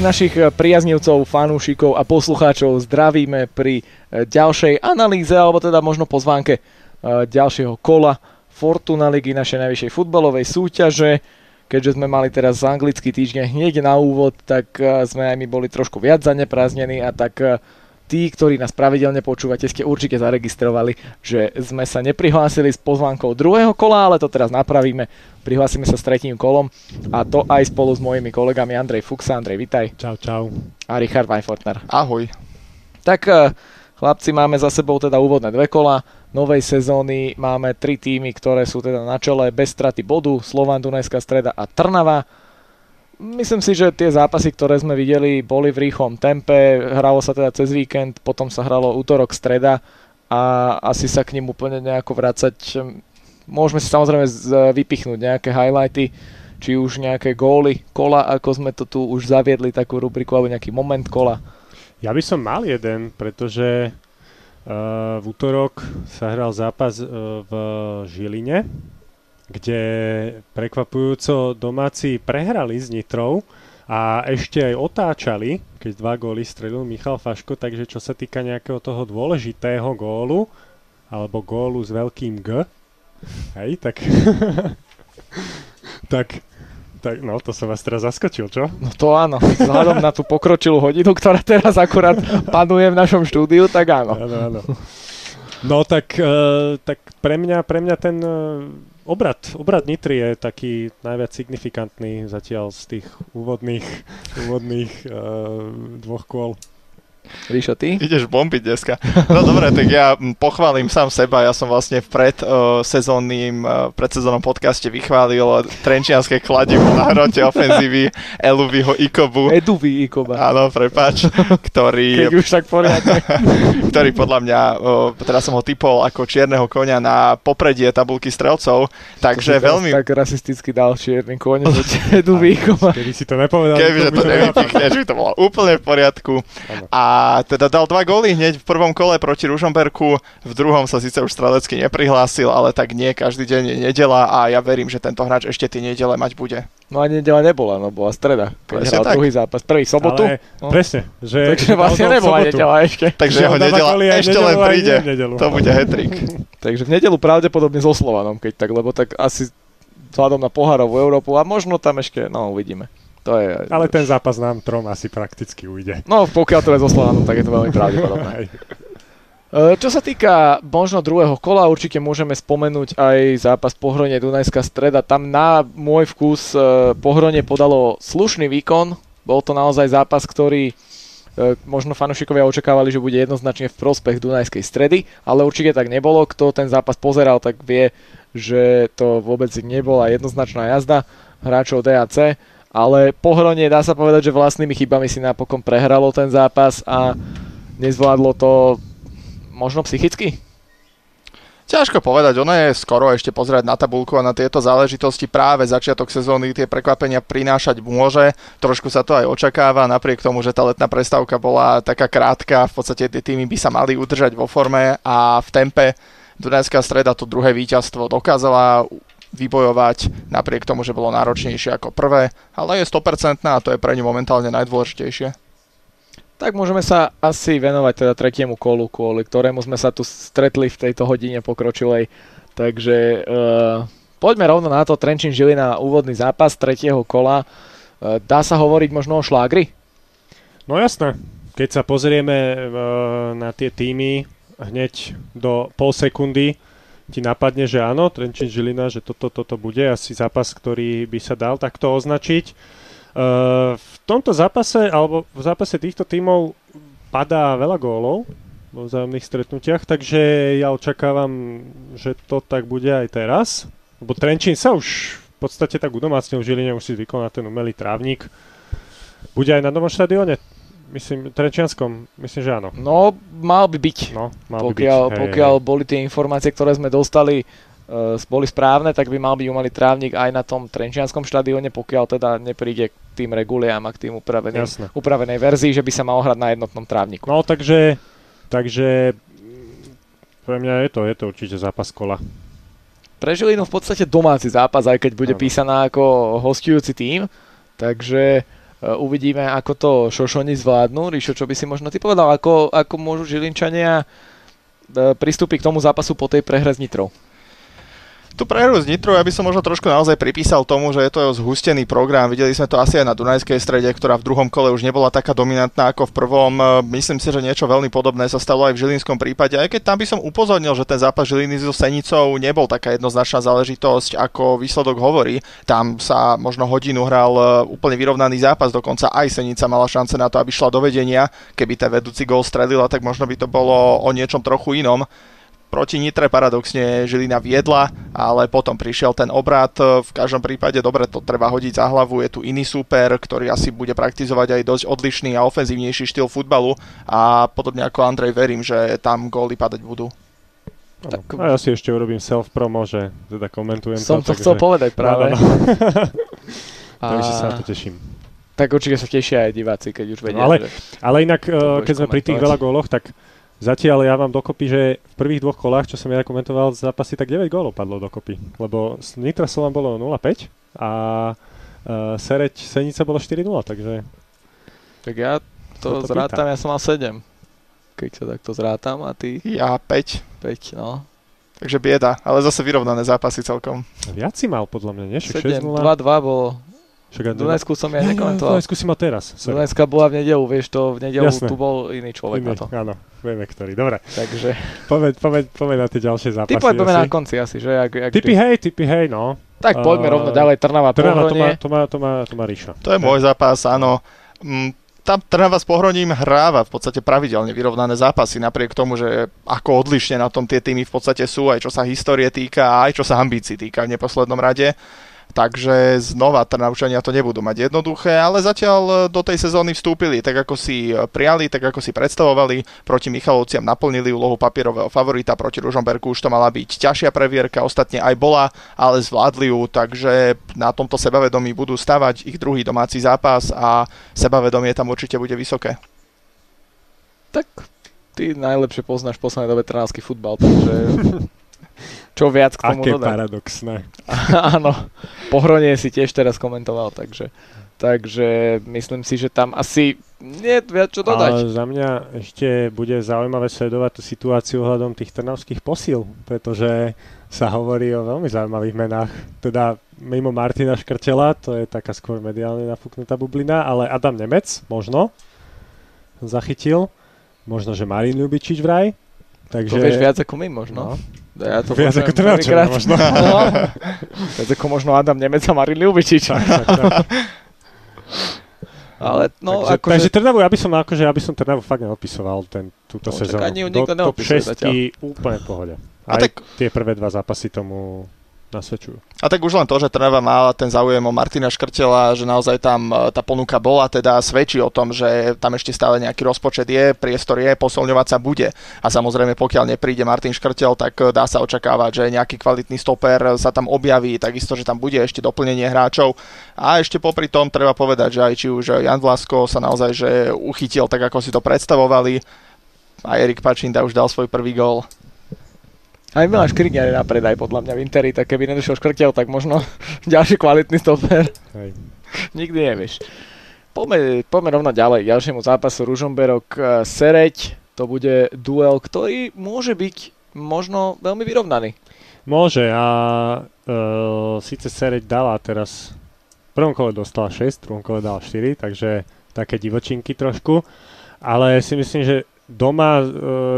Všetkých našich priaznivcov, fanúšikov a poslucháčov zdravíme pri ďalšej analýze, alebo teda možno pozvánke ďalšieho kola Fortuna ligy našej najvyššej futbalovej súťaže. Keďže sme mali teraz anglický týždeň hneď na úvod, tak sme aj my boli trošku viac zanepráznení a tak tí, ktorí nás pravidelne počúvate, ste určite zaregistrovali, že sme sa neprihlásili s pozvánkou druhého kola, ale to teraz napravíme. Prihlásime sa s tretím kolom a to aj spolu s mojimi kolegami Andrej Fuxa. Andrej, vitaj. Čau, čau. A Richard Weinfortner. Ahoj. Tak eh, chlapci, máme za sebou teda úvodné dve kola novej sezóny. Máme tri týmy, ktoré sú teda na čele bez straty bodu. Slovan, Dunajská streda a Trnava. Myslím si, že tie zápasy, ktoré sme videli, boli v rýchlom tempe. Hralo sa teda cez víkend, potom sa hralo útorok, streda a asi sa k ním úplne nejako vrácať. Môžeme si samozrejme vypichnúť nejaké highlighty, či už nejaké góly kola, ako sme to tu už zaviedli, takú rubriku, alebo nejaký moment kola. Ja by som mal jeden, pretože uh, v útorok sa hral zápas uh, v Žiline kde prekvapujúco domáci prehrali s Nitrou a ešte aj otáčali, keď dva góly strelil Michal Faško, takže čo sa týka nejakého toho dôležitého gólu, alebo gólu s veľkým G, hej, tak, tak, tak, no to som vás teraz zaskočil, čo? No to áno, vzhľadom na tú pokročilú hodinu, ktorá teraz akurát panuje v našom štúdiu, tak áno. Áno, áno. No tak, uh, tak pre mňa, pre mňa ten uh, obrad, obrad Nitry je taký najviac signifikantný zatiaľ z tých úvodných, úvodných uh, dvoch kôl. Ríšo, ty? Ideš bombiť dneska. No dobre, tak ja pochválim sám seba. Ja som vlastne v pred uh, sezónnym, uh, predsezónnom podcaste vychválil trenčianské kladivo na hrote ofenzívy Eluviho Ikobu. Eduvi Ikoba. Áno, prepáč. Ktorý... Keď už tak poriadne. ktorý podľa mňa, uh, teraz som ho typol ako čierneho konia na popredie tabulky strelcov. Takže veľmi... Tak rasisticky dal čierny koň. Eduvi Ikoba. Keby si to nepovedal, Keby to, to nevypichneš, by to bolo úplne v poriadku. A teda dal dva góly hneď v prvom kole proti Ružomberku, v druhom sa síce už strelecky neprihlásil, ale tak nie, každý deň je nedela a ja verím, že tento hráč ešte tie nedele mať bude. No a nedela nebola, no bola streda, keď hral tak. druhý zápas, prvý sobotu. Ale, no. Presne. Že Takže vlastne nebola nedela ešte. Takže jeho nedela ešte len príde. To bude hetrik. Takže v nedelu pravdepodobne so Slovanom, keď tak, lebo tak asi vzhľadom na pohárovú Európu a možno tam ešte, no uvidíme. To je... Ale ten zápas nám trom asi prakticky ujde. No, pokiaľ to je so Slovanom, tak je to veľmi pravdepodobné. E, čo sa týka možno druhého kola, určite môžeme spomenúť aj zápas Pohronie Dunajská streda. Tam na môj vkus e, Pohronie podalo slušný výkon. Bol to naozaj zápas, ktorý e, možno fanúšikovia očakávali, že bude jednoznačne v prospech Dunajskej stredy, ale určite tak nebolo. Kto ten zápas pozeral, tak vie, že to vôbec nebola jednoznačná jazda hráčov DAC ale pohronie dá sa povedať, že vlastnými chybami si napokon prehralo ten zápas a nezvládlo to možno psychicky? Ťažko povedať, ono je skoro ešte pozerať na tabulku a na tieto záležitosti. Práve začiatok sezóny tie prekvapenia prinášať môže. Trošku sa to aj očakáva, napriek tomu, že tá letná prestávka bola taká krátka. V podstate tie týmy by sa mali udržať vo forme a v tempe. Dunajská streda to druhé víťazstvo dokázala vybojovať, napriek tomu, že bolo náročnejšie ako prvé, ale je 100% a to je pre ňu momentálne najdôležitejšie. Tak môžeme sa asi venovať teda tretiemu kolu, kvôli ktorému sme sa tu stretli v tejto hodine pokročilej. Takže uh, poďme rovno na to. Trenčín na úvodný zápas tretieho kola. Uh, dá sa hovoriť možno o šlágri? No jasné. Keď sa pozrieme uh, na tie týmy hneď do pol sekundy, ti napadne, že áno, Trenčín Žilina, že toto, toto bude asi zápas, ktorý by sa dal takto označiť. Uh, v tomto zápase, alebo v zápase týchto tímov padá veľa gólov vo vzájomných stretnutiach, takže ja očakávam, že to tak bude aj teraz. Lebo Trenčín sa už v podstate tak udomácnil v Žiline, už si zvykol na ten umelý trávnik. Bude aj na domom štadióne Myslím, Trenčianskom, myslím, že áno. No, mal by byť. No, mal pokiaľ, by byť. pokiaľ hej, boli tie informácie, ktoré sme dostali, uh, boli správne, tak by mal byť umalý trávnik aj na tom Trenčianskom štadióne, pokiaľ teda nepríde k tým reguliám a k tým upraveným, upravenej verzii, že by sa mal hrať na jednotnom trávniku. No, takže, takže pre mňa je to, je to určite zápas kola. Pre Žilinu v podstate domáci zápas, aj keď bude ano. písaná ako hostujúci tým, takže uvidíme, ako to Šošoni zvládnu. Ríšo, čo by si možno ty povedal, ako, ako môžu Žilinčania pristúpiť k tomu zápasu po tej prehre s Nitrou? Tú prehru z Nitru ja by som možno trošku naozaj pripísal tomu, že je to zhustený program. Videli sme to asi aj na Dunajskej strede, ktorá v druhom kole už nebola taká dominantná ako v prvom. Myslím si, že niečo veľmi podobné sa stalo aj v Žilinskom prípade, aj keď tam by som upozornil, že ten zápas Žiliny so Senicou nebol taká jednoznačná záležitosť, ako výsledok hovorí. Tam sa možno hodinu hral e, úplne vyrovnaný zápas, dokonca aj Senica mala šance na to, aby šla do vedenia. Keby ten vedúci gol strelila, tak možno by to bolo o niečom trochu inom. Proti Nitre paradoxne Žilina viedla, ale potom prišiel ten obrad. V každom prípade dobre to treba hodiť za hlavu. Je tu iný super, ktorý asi bude praktizovať aj dosť odlišný a ofenzívnejší štýl futbalu a podobne ako Andrej verím, že tam góly padať budú. Tak... A ja si ešte urobím self-promo, že teda komentujem Som to. to chcel povedať práve. No, no. a... Takže sa na to teším. Tak určite sa tešia aj diváci, keď už vedia. No, ale, že ale inak, eh, keď sme pri tých veľa góloch, tak Zatiaľ ja mám dokopy, že v prvých dvoch kolách, čo som ja komentoval z zápasy, tak 9 gólov padlo dokopy. Lebo s Nitrasolom bolo 0-5 a uh, Sereď Senica bolo 4-0, takže... Tak ja to, to zrátam, pýta. ja som mal 7. Keď sa takto zrátam a ty? Ja 5. 5, no. Takže bieda, ale zase vyrovnané zápasy celkom. Viac si mal podľa mňa, nie? 7, 2-2 bolo však Dunajsku som ja nekomentoval. Dunajsku si mal teraz. Sorry. Dunajska bola v nedelu, vieš to, v nedelu Jasné. tu bol iný človek iný, na to. Áno, vieme ktorý. Dobre. Takže... Povedz, povedz, povedz na tie ďalšie zápasy. Ty poďme na konci asi, že? Jak, jak typy hej, typy hej, no. Tak poďme uh, rovno ďalej, Trnava, Trnava to má, to, má, to, má, to má Ríša. To je môj zápas, áno. Mm, tam Trnava s Pohroním hráva v podstate pravidelne vyrovnané zápasy, napriek tomu, že ako odlišne na tom tie týmy v podstate sú, aj čo sa histórie týka, aj čo sa ambícií týka v neposlednom rade. Takže znova Trnavčania to nebudú mať jednoduché, ale zatiaľ e, do tej sezóny vstúpili tak, ako si e, prijali, tak, ako si predstavovali. Proti Michalovciam naplnili úlohu papierového favorita, proti Ružomberku už to mala byť ťažšia previerka, ostatne aj bola, ale zvládli ju, takže na tomto sebavedomí budú stavať ich druhý domáci zápas a sebavedomie tam určite bude vysoké. Tak ty najlepšie poznáš v poslednej dobe trnavský futbal, takže čo viac k tomu Aké dodať. paradoxné. Áno, pohronie si tiež teraz komentoval, takže, takže myslím si, že tam asi nie je viac čo dodať. Ale za mňa ešte bude zaujímavé sledovať tú situáciu ohľadom tých trnavských posíl, pretože sa hovorí o veľmi zaujímavých menách. Teda mimo Martina Škrtela, to je taká skôr mediálne nafúknutá bublina, ale Adam Nemec možno zachytil. Možno, že Marin Ľubičič vraj. Takže... To vieš viac ako my možno. No. Ja to Viac ako Trnavčania možno. no. Viac ako možno Adam Nemec a Marin Ľubičič. Tak, tak, tak. Ale no, takže, akože... takže Trnavu, ja by som, akože, ja by som Trnavu fakt neopisoval ten, túto no, sezónu. Ani ju nikto Do, top 6 úplne v pohode. Aj tak... tie prvé dva zápasy tomu nasvedčujú. A tak už len to, že Trnava mala ten záujem o Martina Škrtela, že naozaj tam e, tá ponuka bola, teda svedčí o tom, že tam ešte stále nejaký rozpočet je, priestor je, posilňovať sa bude. A samozrejme, pokiaľ nepríde Martin Škrtel, tak e, dá sa očakávať, že nejaký kvalitný stoper sa tam objaví, takisto, že tam bude ešte doplnenie hráčov. A ešte popri tom treba povedať, že aj či už Jan Vlasko sa naozaj že uchytil tak, ako si to predstavovali. A Erik Pačinda už dal svoj prvý gól. Aj Miláš Krigner je na predaj podľa mňa v Interi, tak keby nedošiel škrtel, tak možno ďalší kvalitný stoper. Hej. Nikdy nevieš. Poďme, poďme rovno ďalej. Ďalšiemu zápasu Ružomberok e, Sereď. To bude duel, ktorý môže byť možno veľmi vyrovnaný. Môže a e, síce Sereď dala teraz v prvom kole dostala 6, v druhom kole dala 4, takže také divočinky trošku. Ale si myslím, že doma e,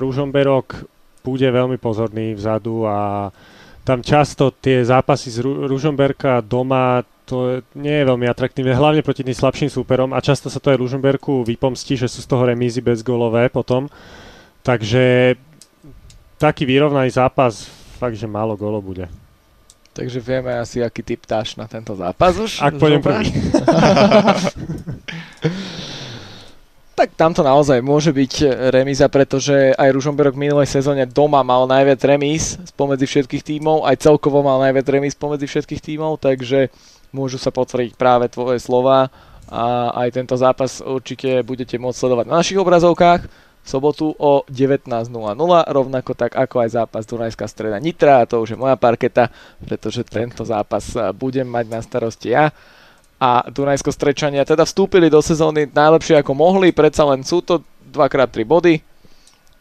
Ružomberok bude veľmi pozorný vzadu a tam často tie zápasy z Ru- Ružomberka doma to nie je veľmi atraktívne, hlavne proti tým slabším súperom a často sa to aj Ružomberku vypomstí, že sú z toho remízy bezgolové potom. Takže taký vyrovnaný zápas, fakt, že málo golo bude. Takže vieme asi, aký typ dáš na tento zápas už. Ak pôjdem prvý. Tak tamto naozaj môže byť e, remíza, pretože aj Ružomberok v minulej sezóne doma mal najviac remíz spomedzi všetkých tímov, aj celkovo mal najviac remíz spomedzi všetkých tímov, takže môžu sa potvrdiť práve tvoje slova a aj tento zápas určite budete môcť sledovať na našich obrazovkách. V sobotu o 19.00, rovnako tak ako aj zápas Dunajská streda Nitra, a to už je moja parketa, pretože tento zápas e, budem mať na starosti ja a Dunajsko-Strečania teda vstúpili do sezóny najlepšie ako mohli, predsa len sú to 2x3 body.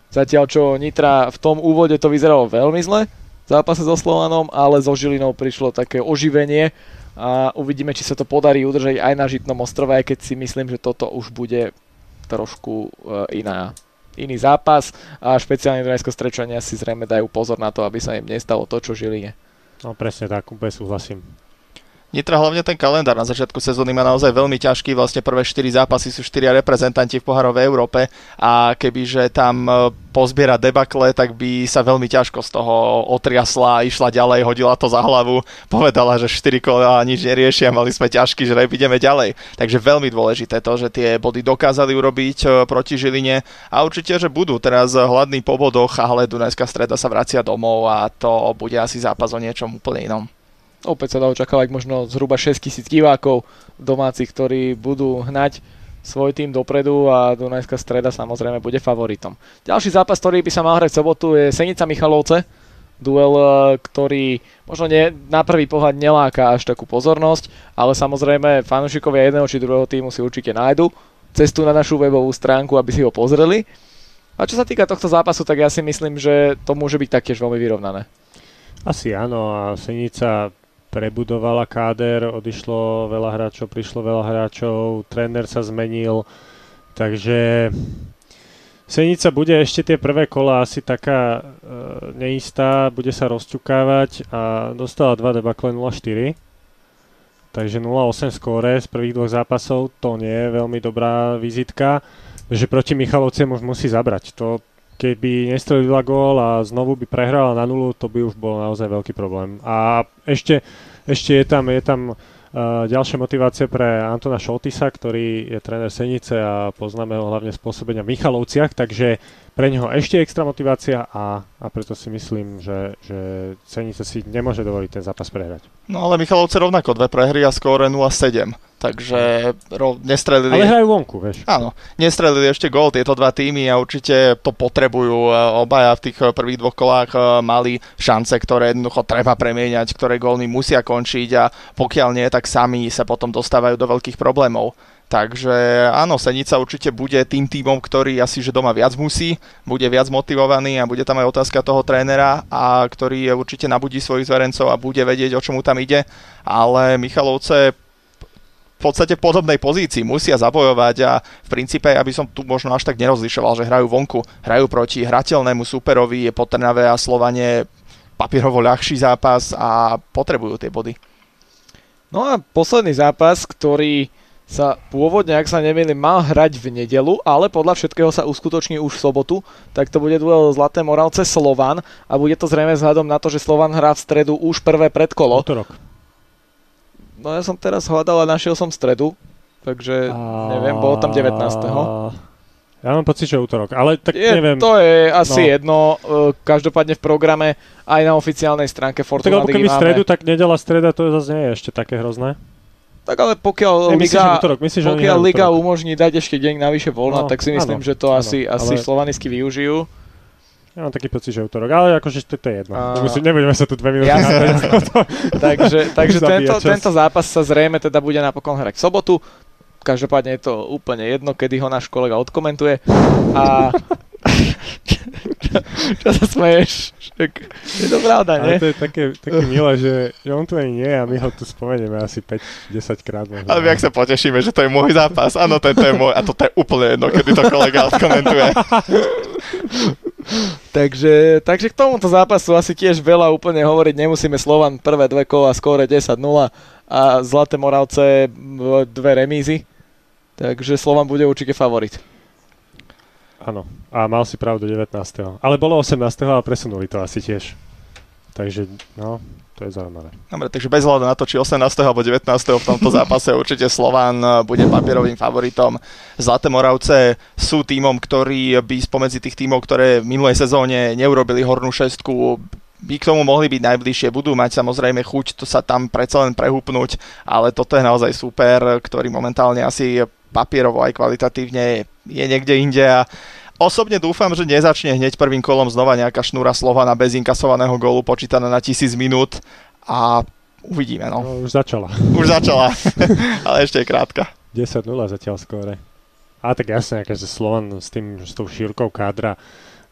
Zatiaľ čo Nitra v tom úvode to vyzeralo veľmi zle v zápase so Slovanom, ale so Žilinou prišlo také oživenie a uvidíme, či sa to podarí udržať aj na Žitnom ostrove, aj keď si myslím, že toto už bude trošku uh, iná iný zápas a špeciálne Dunajsko-Strečania si zrejme dajú pozor na to, aby sa im nestalo to, čo Žiline. No presne tak, úplne súhlasím. Nitra hlavne ten kalendár. Na začiatku sezóny má naozaj veľmi ťažký, vlastne prvé 4 zápasy sú 4 reprezentanti v poharovej Európe. A kebyže tam e, pozbiera debakle, tak by sa veľmi ťažko z toho otriasla, išla ďalej, hodila to za hlavu, povedala, že 4 kola nič neriešia, mali sme ťažký žreb, ideme ďalej. Takže veľmi dôležité to, že tie body dokázali urobiť e, proti Žiline. A určite, že budú teraz hladní po bodoch, ale Dunajská streda sa vracia domov a to bude asi zápas o niečom úplne inom opäť sa dá očakávať možno zhruba 6 tisíc divákov domácich, ktorí budú hnať svoj tým dopredu a Dunajská streda samozrejme bude favoritom. Ďalší zápas, ktorý by sa mal hrať v sobotu je Senica Michalovce. Duel, e, ktorý možno nie, na prvý pohľad neláka až takú pozornosť, ale samozrejme fanúšikovia jedného či druhého týmu si určite nájdu cestu na našu webovú stránku, aby si ho pozreli. A čo sa týka tohto zápasu, tak ja si myslím, že to môže byť taktiež veľmi vyrovnané. Asi áno a Senica prebudovala káder, odišlo veľa hráčov, prišlo veľa hráčov, tréner sa zmenil, takže Senica bude ešte tie prvé kola asi taká e, neistá, bude sa rozťukávať a dostala 2 debakle 0-4. Takže 0-8 skóre z prvých dvoch zápasov, to nie je veľmi dobrá vizitka. že proti Michalovciam už musí zabrať. To, keby nestrelila gól a znovu by prehrala na nulu, to by už bol naozaj veľký problém. A ešte, ešte je tam, je tam uh, ďalšia motivácia pre Antona Šoltisa, ktorý je tréner Senice a poznáme ho hlavne z pôsobenia v Michalovciach, takže pre neho ešte extra motivácia a, a preto si myslím, že, že Senica si nemôže dovoliť ten zápas prehrať. No ale Michalovce rovnako dve prehry a skóre 0-7, takže ro, nestrelili... Ale hrajú vonku, vieš. Áno, nestrelili ešte gól tieto dva týmy a určite to potrebujú. Obaja v tých prvých dvoch kolách eh, mali šance, ktoré jednoducho treba premieňať, ktoré gólny musia končiť a pokiaľ nie, tak sami sa potom dostávajú do veľkých problémov. Takže áno, Senica určite bude tým týmom, ktorý asi že doma viac musí, bude viac motivovaný a bude tam aj otázka toho trénera, a ktorý určite nabudí svojich zverencov a bude vedieť, o čomu tam ide. Ale Michalovce v podstate v podobnej pozícii musia zabojovať a v princípe, aby som tu možno až tak nerozlišoval, že hrajú vonku, hrajú proti hrateľnému superovi, je Potrnavé a Slovanie papierovo ľahší zápas a potrebujú tie body. No a posledný zápas, ktorý sa pôvodne, ak sa nemýlim, mal hrať v nedelu, ale podľa všetkého sa uskutoční už v sobotu, tak to bude duel Zlaté Moravce Slovan a bude to zrejme vzhľadom na to, že Slovan hrá v stredu už prvé predkolo. Útorok. No ja som teraz hľadal a našiel som stredu, takže neviem, bolo tam 19. Ja mám pocit, že útorok, ale tak je, neviem. To je asi no. jedno, e, každopádne v programe aj na oficiálnej stránke Fortuna Tak keby máme... stredu, tak nedela streda, to zase nie je ešte také hrozné. Tak ale pokiaľ ne, Liga, útorok, myslíš, pokiaľ Liga umožní dať ešte deň navyše voľna, no, tak si myslím, áno, že to áno, asi, ale... asi Slovanisky využijú. Ja mám taký pocit, že útorok, ale akože to, to je jedno. A... Musím, nebudeme sa tu dve minúty ja Takže, takže tento, tento zápas sa zrejme teda bude napokon hrať v sobotu. Každopádne je to úplne jedno, kedy ho náš kolega odkomentuje. A čo sa smeješ? Je to pravda, nie? Ale to je také, také milé, že, že on tu ani nie a my ho tu spomenieme asi 5-10 krát. Možno. Ale my ak sa potešíme, že to je môj zápas, áno, to je môj, a toto je úplne jedno, kedy to kolega odkomentuje. takže, takže k tomuto zápasu asi tiež veľa úplne hovoriť nemusíme. Slovan prvé dve kola, skóre 10-0 a Zlaté Moravce dve remízy. Takže Slovan bude určite favorit. Áno. A mal si pravdu 19. Ale bolo 18. a presunuli to asi tiež. Takže, no, to je zaujímavé. Dobre, takže bez hľadu na to, či 18. alebo 19. v tomto zápase určite Slován eh, bude papierovým favoritom. Zlaté Moravce sú týmom, ktorý by spomedzi tých týmov, ktoré v minulej sezóne neurobili hornú šestku, by k tomu mohli byť najbližšie, budú mať samozrejme chuť to sa tam predsa len prehúpnúť, ale toto je naozaj super, ktorý momentálne asi papierovo aj kvalitatívne je niekde inde a Osobne dúfam, že nezačne hneď prvým kolom znova nejaká šnúra slova na bez inkasovaného gólu počítaná na tisíc minút a Uvidíme, no. No, už začala. Už začala, ale ešte je krátka. 10-0 zatiaľ skóre. A tak jasne, akože Slovan s tým, s tou šírkou kádra,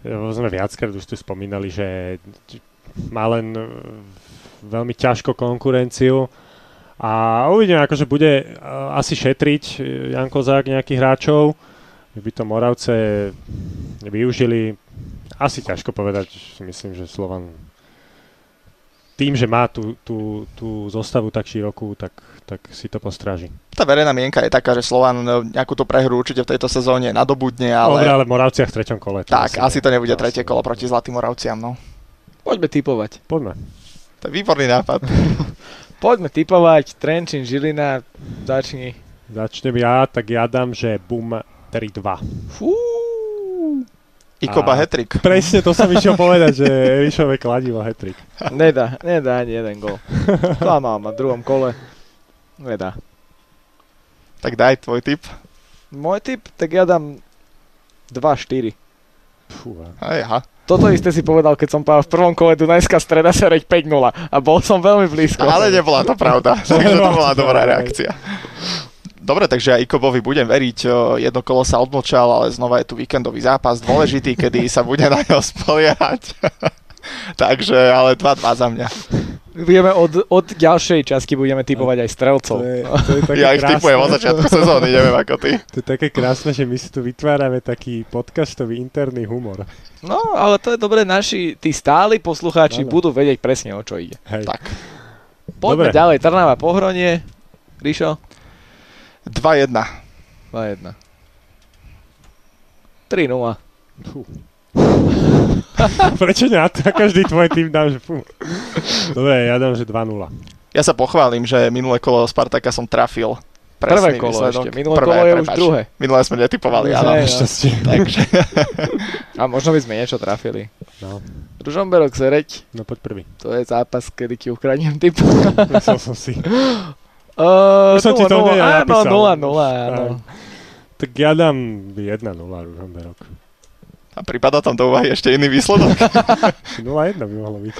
e, sme viackrát už tu spomínali, že má len e, veľmi ťažko konkurenciu a uvidíme, akože bude e, asi šetriť Jan Kozák nejakých hráčov, by to Moravce využili, asi ťažko povedať, si myslím, že Slovan tým, že má tú, tú, tú zostavu tak širokú, tak, tak si to postráži. Tá verejná mienka je taká, že Slovan nejakú tú prehru určite v tejto sezóne nadobudne, ale... Dobre, ale v Moravciach v treťom kole. Tak, asi to nebude tretie kolo proti Zlatým Moravciam, no. Poďme typovať. Poďme. To je výborný nápad. Poďme typovať. Trenčín, Žilina, začni. Začnem ja, tak ja dám, že bum 3-2. Fú. Ikoba A- hetrik. Presne to som išiel povedať, že Elišové kladivo hetrik. Nedá, nedá ani jeden gol. Klamal ma v druhom kole. Nedá. Tak daj tvoj tip. Môj tip, tak ja dám 2-4. Fúha. Hej, aha. Toto isté si povedal, keď som povedal v prvom kole Dunajská streda sereď 5-0 a bol som veľmi blízko. Ale nebola to pravda, takže to bola dobrá reakcia. Dobre, takže aj Ikobovi budem veriť, jedno kolo sa odmlčal, ale znova je tu víkendový zápas dôležitý, kedy sa bude na ňo spoliehať. takže, ale 2-2 za mňa. Budeme od, od ďalšej časti budeme typovať aj strelcov. To je, to je také Ja ich typujem od začiatku sezóny, neviem ako ty. To je také krásne, že my si tu vytvárame taký podcastový interný humor. No, ale to je dobre, naši, tí stáli poslucháči Áno. budú vedieť presne o čo ide. Hej. Tak, Poďme Dobre. ďalej, Trnava Pohronie. Ríšo? 2-1. 2-1. 3-0. Fú. Prečo ne? Na každý tvoj tým dám, že fú. Dobre, ja dám, že 2-0. Ja sa pochválim, že minulé kolo Spartaka som trafil. Prvé Presný kolo výsledok. ešte. Minulé kolo je už druhé. Minulé sme netypovali, áno. no. Našťastie. Takže A možno by sme niečo trafili. No, Ružomberok Sereď, no poď prvý. to je zápas, kedy ti ukradnem typ. Myslel som si. Uh, Už som ti to 0-0, hneď áno, napísal. 0-0, áno. Tak ja dám 1-0 Ružomberok. a prípada tam do úvahy ešte iný výsledok. 0-1 by mohlo byť.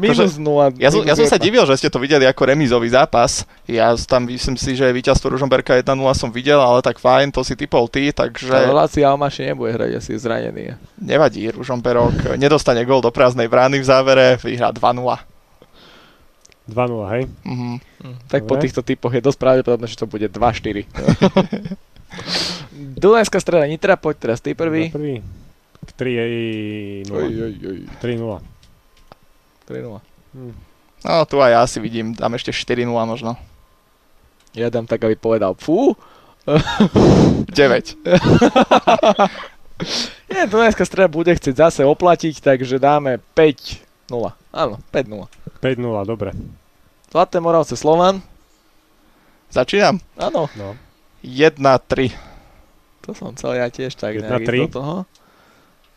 Minus 0. Ja som, ja som sa divil, že ste to videli ako remízový zápas. Ja tam myslím si, že víťazstvo Ružomberka 1-0 som videl, ale tak fajn, to si typol ty, takže Relácia Almaši nebude hrať, asi je zranený. nevadí. Ružomberok nedostane gól do prázdnej brány v závere, vyhrá 2-0. 2-0, hej? Mhm. Hm, Tak po Dobre. týchto typoch je dosť pravdepodobné, že to bude 2-4. Dunajská streda Nitra, poď teraz ty prvý. Na Prvý. 3-0. oj, oj. 3-0. 3-0. Hm. No tu aj ja si vidím, dám ešte 4-0 možno. Ja dám tak, aby povedal fú. 9. Nie, Dunajská streda bude chcieť zase oplatiť, takže dáme 5-0. Áno, 5-0. 5-0, dobre. Zlaté Moravce Slovan. Začínam. Áno, No. 1-3. to som chcel ja tiež tak 1-3? nejak ísť do toho.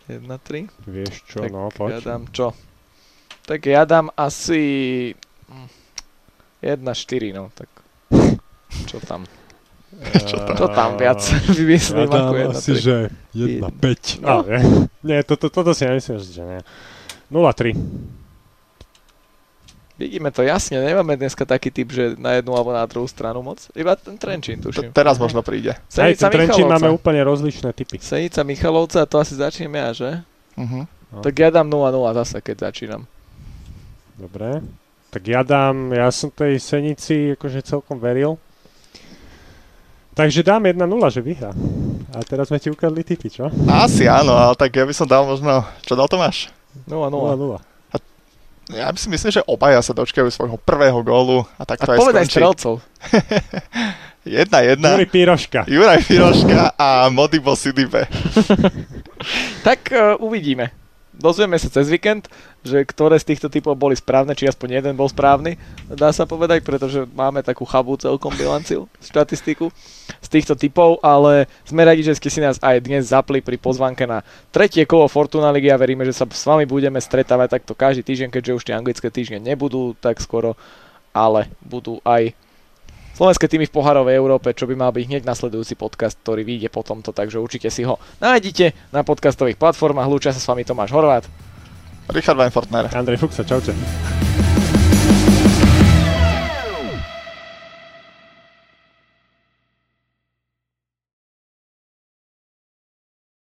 1-3. Vieš čo, tak no ja poď. dám čo? Tak ja dám asi hm, 1-4, no tak čo tam? Čo tam? Čo tam viac vymyslím ja dám ako asi, 1-3? že 1-5. No. No. nie. toto, toto si nemyslím, že nie. 0-3. Vidíme to jasne, nemáme dneska taký typ, že na jednu alebo na druhú stranu moc. Iba ten Trenčín, T- tuším. teraz možno príde. Senica ten Trenčín máme Michalovca. úplne rozličné typy. Senica Michalovca, to asi začnem ja, že? Mhm. No. Tak ja dám 0-0 zase, keď začínam. Dobre. Tak ja dám, ja som tej Senici akože celkom veril. Takže dám 1-0, že vyhrá. A teraz sme ti ukradli typy, čo? Asi áno, ale tak ja by som dal možno... Čo dal Tomáš? 0-0. 0-0. Ja by si myslím, že obaja sa dočkajú svojho prvého gólu a tak A to aj povedaj skončí. strelcov. 1-1. Juri Píroška. Juraj Firoška a Modibo Sidibe. Tak uh, uvidíme. Dozvieme sa cez víkend, že ktoré z týchto typov boli správne, či aspoň jeden bol správny, dá sa povedať, pretože máme takú chabú celkom bilanciu, štatistiku z týchto typov, ale sme radi, že ste si nás aj dnes zapli pri pozvánke na tretie kolo Fortuna Ligy a veríme, že sa s vami budeme stretávať takto každý týždeň, keďže už tie anglické týždne nebudú tak skoro, ale budú aj slovenské týmy v pohárovej Európe, čo by mal byť hneď nasledujúci podcast, ktorý vyjde po tomto, takže určite si ho nájdete na podcastových platformách. Lúčia sa s vami Tomáš Horvát. Richard Weinfortner. Andrej Fuxa, čaute.